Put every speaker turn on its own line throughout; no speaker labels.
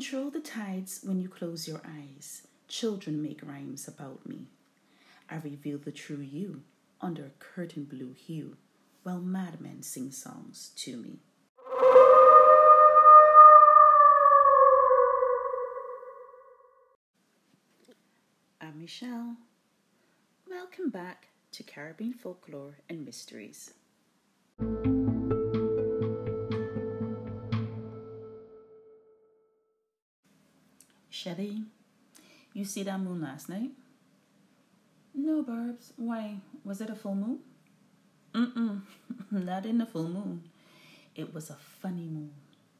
control the tides when you close your eyes. Children make rhymes about me. I reveal the true you under a curtain blue hue, while madmen sing songs to me. I'm Michelle. Welcome back to Caribbean Folklore and Mysteries. Shelly, you see that moon last night? No, Barbs. Why? Was it a full moon? Mm-mm. Not in a full moon. It was a funny moon.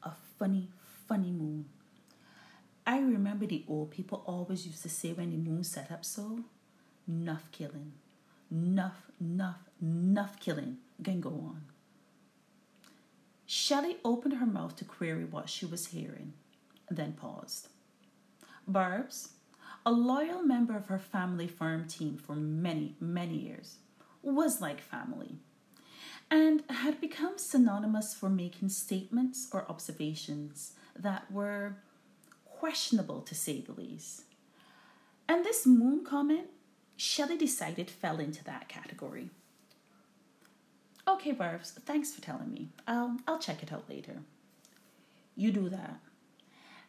A funny, funny moon. I remember the old people always used to say when the moon set up so, nuff killing. Nuff, nuff, nuff killing. Can go on. Shelley opened her mouth to query what she was hearing, then paused. Barbs, a loyal member of her family farm team for many, many years, was like family, and had become synonymous for making statements or observations that were questionable to say the least. And this moon comment, Shelley decided fell into that category. Okay, Barbs, thanks for telling me. I'll, I'll check it out later. You do that.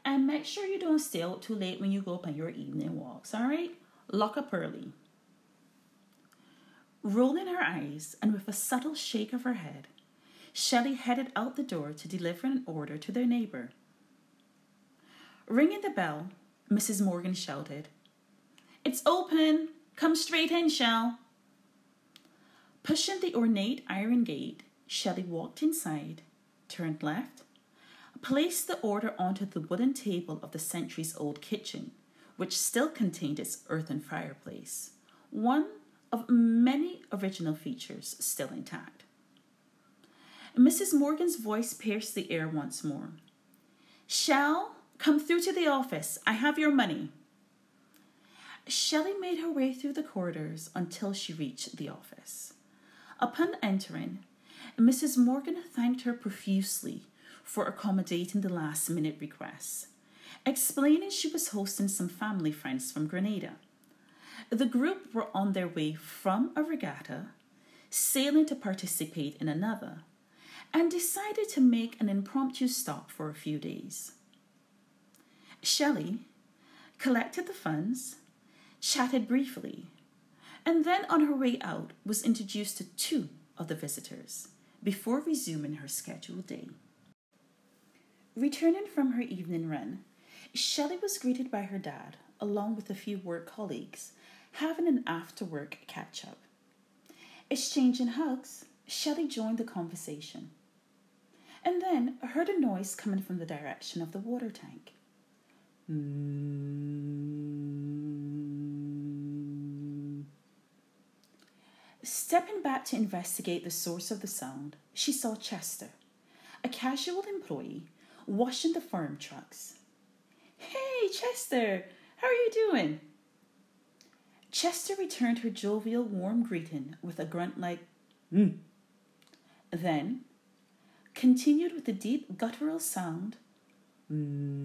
And make sure you don't stay out too late when you go on your evening walks, all right? Lock up early. Rolling her eyes and with a subtle shake of her head, Shelley headed out the door to deliver an order to their neighbor. Ringing the bell, Mrs. Morgan shouted, It's open! Come straight in, Shell! Pushing the ornate iron gate, Shelley walked inside, turned left, placed the order onto the wooden table of the centuries old kitchen, which still contained its earthen fireplace, one of many original features still intact. Mrs. Morgan's voice pierced the air once more. Shell, come through to the office. I have your money. Shelley made her way through the corridors until she reached the office. Upon entering, Mrs. Morgan thanked her profusely for accommodating the last minute requests, explaining she was hosting some family friends from Grenada. The group were on their way from a regatta, sailing to participate in another, and decided to make an impromptu stop for a few days. Shelley collected the funds, chatted briefly, and then on her way out was introduced to two of the visitors before resuming her scheduled day. Returning from her evening run, Shelley was greeted by her dad, along with a few work colleagues, having an after work catch up. Exchanging hugs, Shelley joined the conversation and then heard a noise coming from the direction of the water tank. Stepping back to investigate the source of the sound, she saw Chester, a casual employee washing the farm trucks. Hey, Chester, how are you doing? Chester returned her jovial, warm greeting with a grunt like, hmm. Then continued with a deep guttural sound. Mm.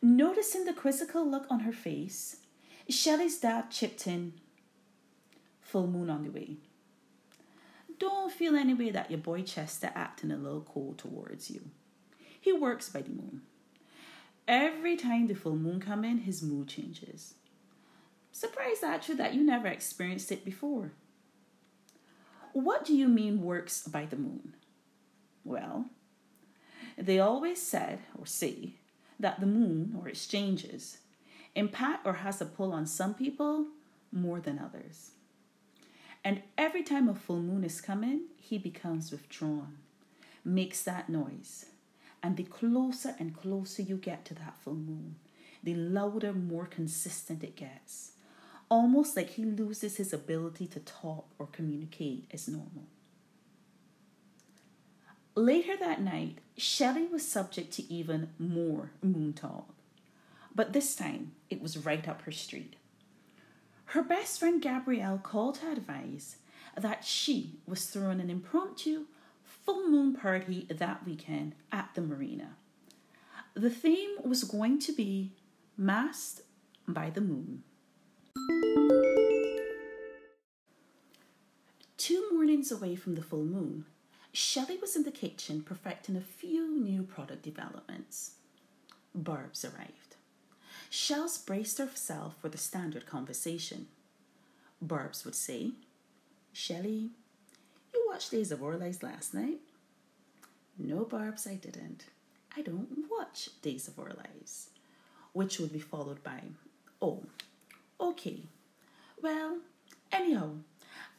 Noticing the quizzical look on her face, Shelley's dad chipped in. Full moon on the way. Don't feel any way that your boy Chester acting a little cold towards you. He works by the moon. Every time the full moon come in, his mood changes. Surprised actually that you never experienced it before. What do you mean works by the moon? Well, they always said or say that the moon or its changes impact or has a pull on some people more than others. And every time a full moon is coming, he becomes withdrawn, makes that noise. And the closer and closer you get to that full moon, the louder, more consistent it gets. Almost like he loses his ability to talk or communicate as normal. Later that night, Shelley was subject to even more moon talk. But this time, it was right up her street. Her best friend Gabrielle called to advise that she was throwing an impromptu full moon party that weekend at the marina. The theme was going to be Masked by the Moon. Two mornings away from the full moon, Shelley was in the kitchen perfecting a few new product developments. Barbs arrived. Shells braced herself for the standard conversation. Barbs would say, Shelley, you watched Days of Our Lives last night? No, Barbs, I didn't. I don't watch Days of Our Lives. Which would be followed by, Oh, okay. Well, anyhow,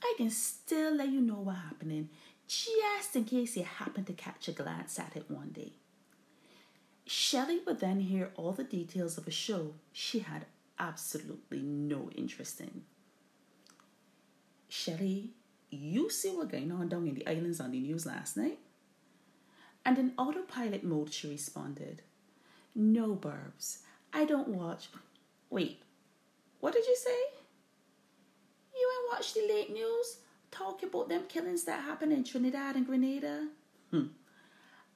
I can still let you know what happening just in case you happen to catch a glance at it one day. Shelley would then hear all the details of a show she had absolutely no interest in. Shelley, you see what going on down in the islands on the news last night? And in autopilot mode, she responded, No, Barbs, I don't watch. Wait, what did you say? You ain't watch the late news talking about them killings that happened in Trinidad and Grenada? Hmm.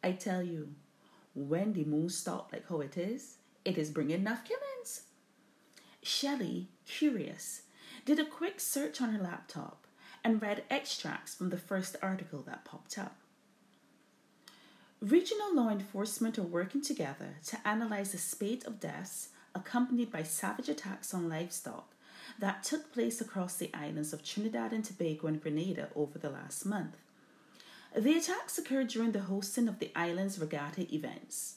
I tell you, when the moon stopped like how it is, it is bringing enough killings. Shelley, curious, did a quick search on her laptop and read extracts from the first article that popped up. Regional law enforcement are working together to analyze the spate of deaths accompanied by savage attacks on livestock that took place across the islands of Trinidad and Tobago and Grenada over the last month. The attacks occurred during the hosting of the island's regatta events.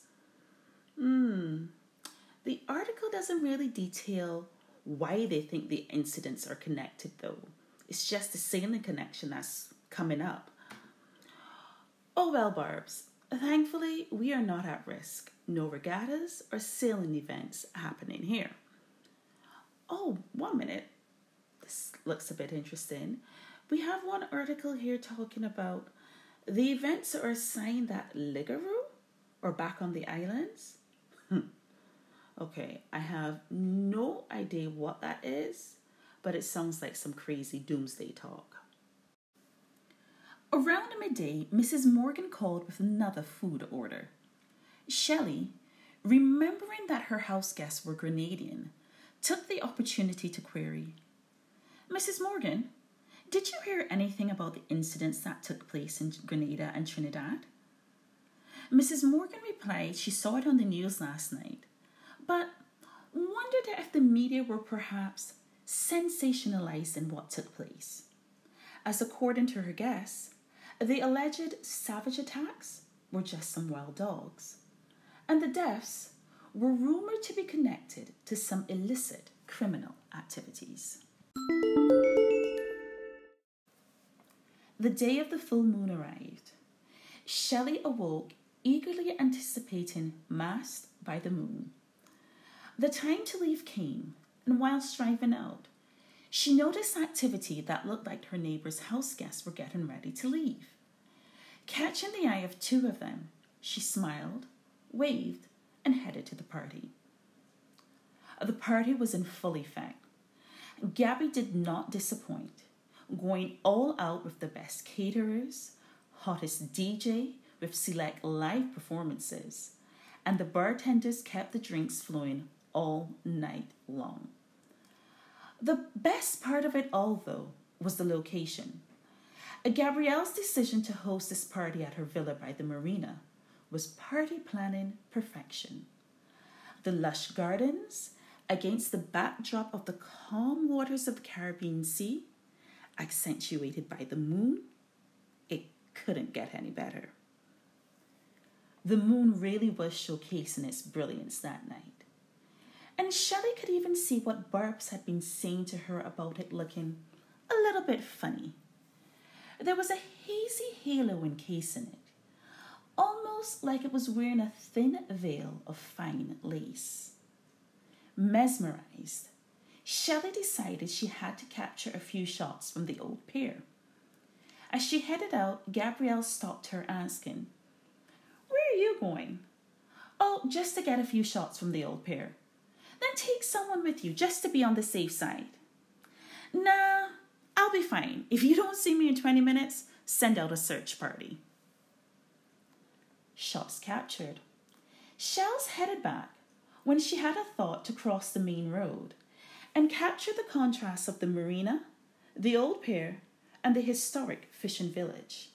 Hmm. The article doesn't really detail why they think the incidents are connected, though. It's just the sailing connection that's coming up. Oh well, Barbs. Thankfully, we are not at risk. No regattas or sailing events happening here. Oh, one minute. This looks a bit interesting. We have one article here talking about the events are a sign that Ligaroo or back on the islands. Hmm. Okay, I have no idea what that is, but it sounds like some crazy doomsday talk. Around midday, Mrs. Morgan called with another food order. Shelley, remembering that her house guests were Grenadian, took the opportunity to query Mrs. Morgan, did you hear anything about the incidents that took place in Grenada and Trinidad? Mrs. Morgan replied she saw it on the news last night, but wondered if the media were perhaps sensationalizing what took place. As according to her guests, the alleged savage attacks were just some wild dogs, and the deaths were rumored to be connected to some illicit criminal activities. The day of the full moon arrived. Shelley awoke eagerly anticipating masked by the moon. The time to leave came, and while driving out, she noticed activity that looked like her neighbor's house guests were getting ready to leave. Catching the eye of two of them, she smiled, waved, and headed to the party. The party was in full effect. Gabby did not disappoint, going all out with the best caterers, hottest DJ with select live performances, and the bartenders kept the drinks flowing all night long. The best part of it all, though, was the location. Gabrielle's decision to host this party at her villa by the marina was party planning perfection. The lush gardens against the backdrop of the calm waters of the Caribbean Sea, accentuated by the moon, it couldn't get any better. The moon really was showcasing its brilliance that night. And Shelley could even see what Barbs had been saying to her about it looking a little bit funny. There was a hazy halo encasing it, almost like it was wearing a thin veil of fine lace. Mesmerized, Shelley decided she had to capture a few shots from the old pair. As she headed out, Gabrielle stopped her, asking, Where are you going? Oh, just to get a few shots from the old pair. Then take someone with you, just to be on the safe side. Nah, I'll be fine. If you don't see me in 20 minutes, send out a search party. shots captured. Shells headed back when she had a thought to cross the main road and capture the contrast of the marina, the old pier, and the historic fishing village.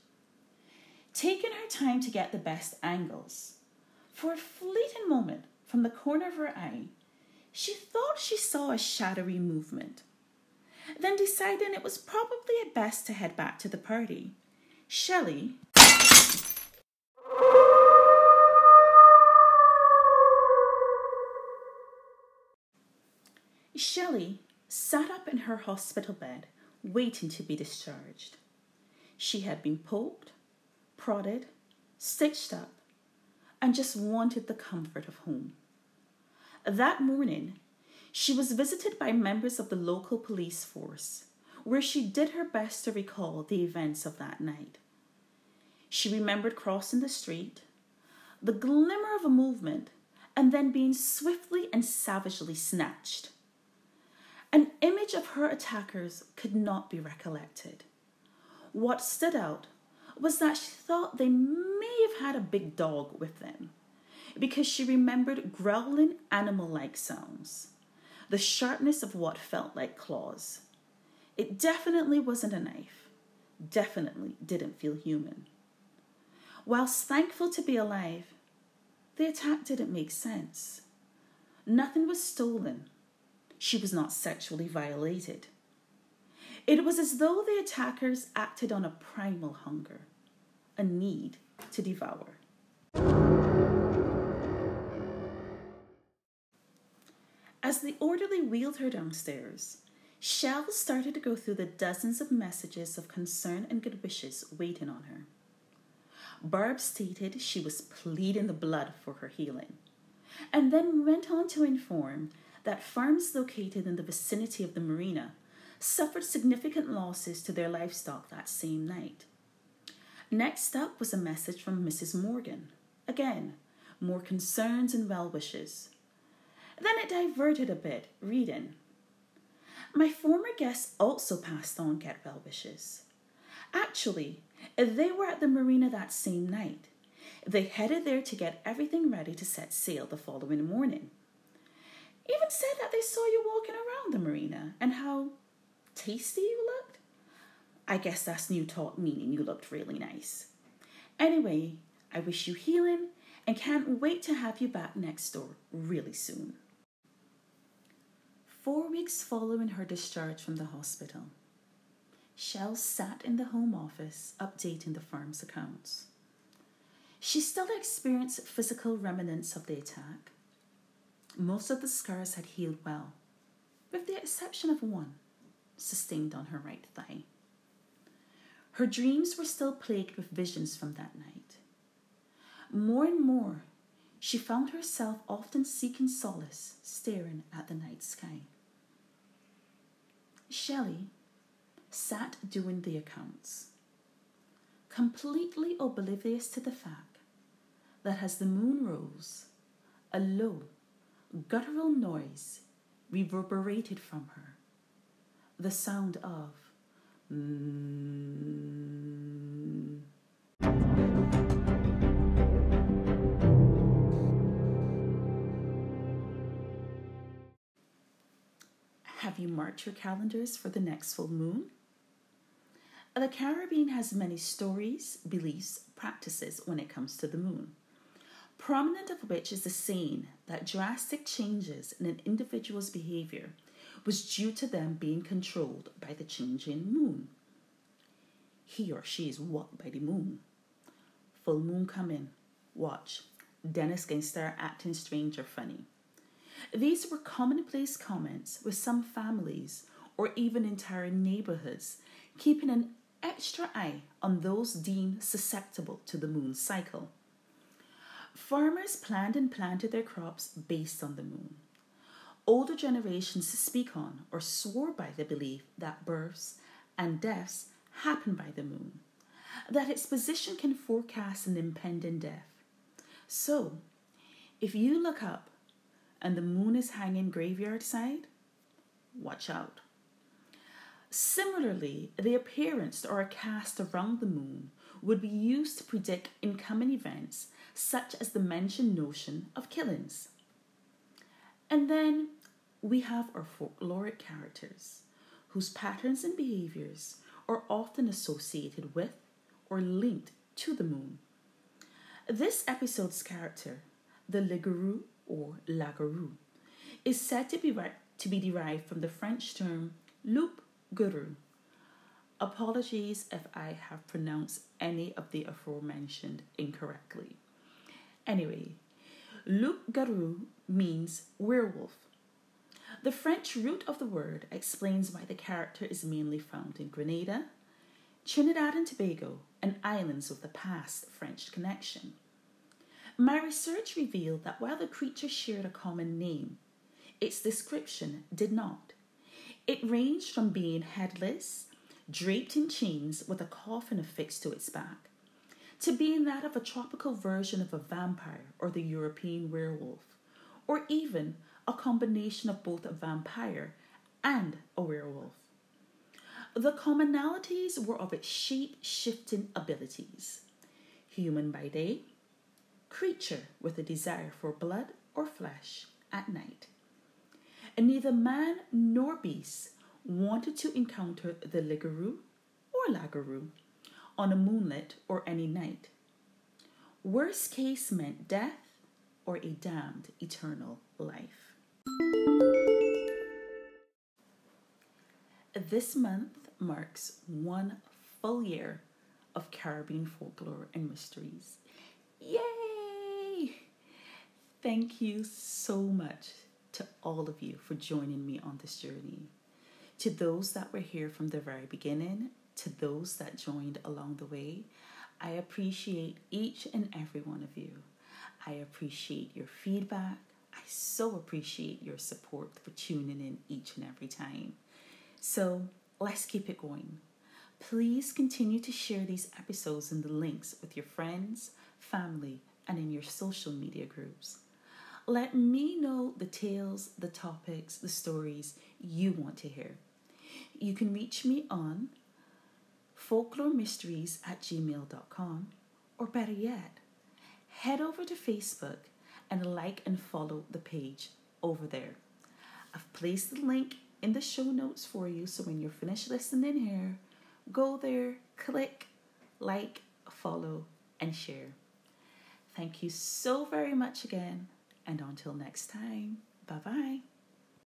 Taking her time to get the best angles, for a fleeting moment from the corner of her eye, she thought she saw a shadowy movement. Then, deciding it was probably best to head back to the party, Shelley. Shelley sat up in her hospital bed, waiting to be discharged. She had been poked, prodded, stitched up, and just wanted the comfort of home. That morning, she was visited by members of the local police force, where she did her best to recall the events of that night. She remembered crossing the street, the glimmer of a movement, and then being swiftly and savagely snatched. An image of her attackers could not be recollected. What stood out was that she thought they may have had a big dog with them because she remembered growling animal like sounds, the sharpness of what felt like claws. It definitely wasn't a knife, definitely didn't feel human. Whilst thankful to be alive, the attack didn't make sense. Nothing was stolen. She was not sexually violated. It was as though the attackers acted on a primal hunger, a need to devour. As the orderly wheeled her downstairs, Shell started to go through the dozens of messages of concern and good wishes waiting on her. Barb stated she was pleading the blood for her healing, and then went on to inform that farms located in the vicinity of the marina suffered significant losses to their livestock that same night. Next up was a message from Mrs. Morgan. Again, more concerns and well wishes. Then it diverted a bit, reading. My former guests also passed on get well wishes. Actually, they were at the marina that same night. They headed there to get everything ready to set sail the following morning. Even said that they saw you walking around the marina and how tasty you looked. I guess that's new talk meaning you looked really nice. Anyway, I wish you healing and can't wait to have you back next door really soon. Four weeks following her discharge from the hospital, Shell sat in the home office updating the firm's accounts. She still experienced physical remnants of the attack. Most of the scars had healed well, with the exception of one sustained on her right thigh. Her dreams were still plagued with visions from that night. More and more, she found herself often seeking solace staring at the night sky. Shelley sat doing the accounts, completely oblivious to the fact that as the moon rose, a low, guttural noise reverberated from her the sound of mm. Have you marked your calendars for the next full moon? The Caribbean has many stories, beliefs, practices when it comes to the moon. Prominent of which is the saying that drastic changes in an individual's behavior was due to them being controlled by the changing moon. He or she is walked by the moon. Full moon coming. Watch. Dennis can start acting strange or funny. These were commonplace comments with some families or even entire neighborhoods keeping an extra eye on those deemed susceptible to the moon's cycle. Farmers planned and planted their crops based on the moon older generations speak on or swore by the belief that births and deaths happen by the moon, that its position can forecast an impending death. So, if you look up and the moon is hanging graveyard side, watch out. Similarly, the appearance or a cast around the moon would be used to predict incoming events such as the mentioned notion of killings. And then we have our folkloric characters, whose patterns and behaviors are often associated with or linked to the moon. This episode's character, the Liguru or Lagarou, is said to be, to be derived from the French term loup garou. Apologies if I have pronounced any of the aforementioned incorrectly. Anyway, loup garou means werewolf. The French root of the word explains why the character is mainly found in Grenada, Trinidad and Tobago, and islands with a past French connection. My research revealed that while the creature shared a common name, its description did not. It ranged from being headless, draped in chains with a coffin affixed to its back, to being that of a tropical version of a vampire or the European werewolf, or even a combination of both a vampire and a werewolf. The commonalities were of its shape shifting abilities human by day, creature with a desire for blood or flesh at night. And neither man nor beast wanted to encounter the Ligarou or Lagarou on a moonlit or any night. Worst case meant death or a damned eternal life. This month marks one full year of Caribbean folklore and mysteries. Yay! Thank you so much to all of you for joining me on this journey. To those that were here from the very beginning, to those that joined along the way, I appreciate each and every one of you. I appreciate your feedback. I so appreciate your support for tuning in each and every time. So let's keep it going. Please continue to share these episodes and the links with your friends, family, and in your social media groups. Let me know the tales, the topics, the stories you want to hear. You can reach me on folkloremysteries at gmail.com or better yet, head over to Facebook and like and follow the page over there. I've placed the link in the show notes for you so when you're finished listening here, go there, click, like, follow, and share. Thank you so very much again, and until next time, bye bye.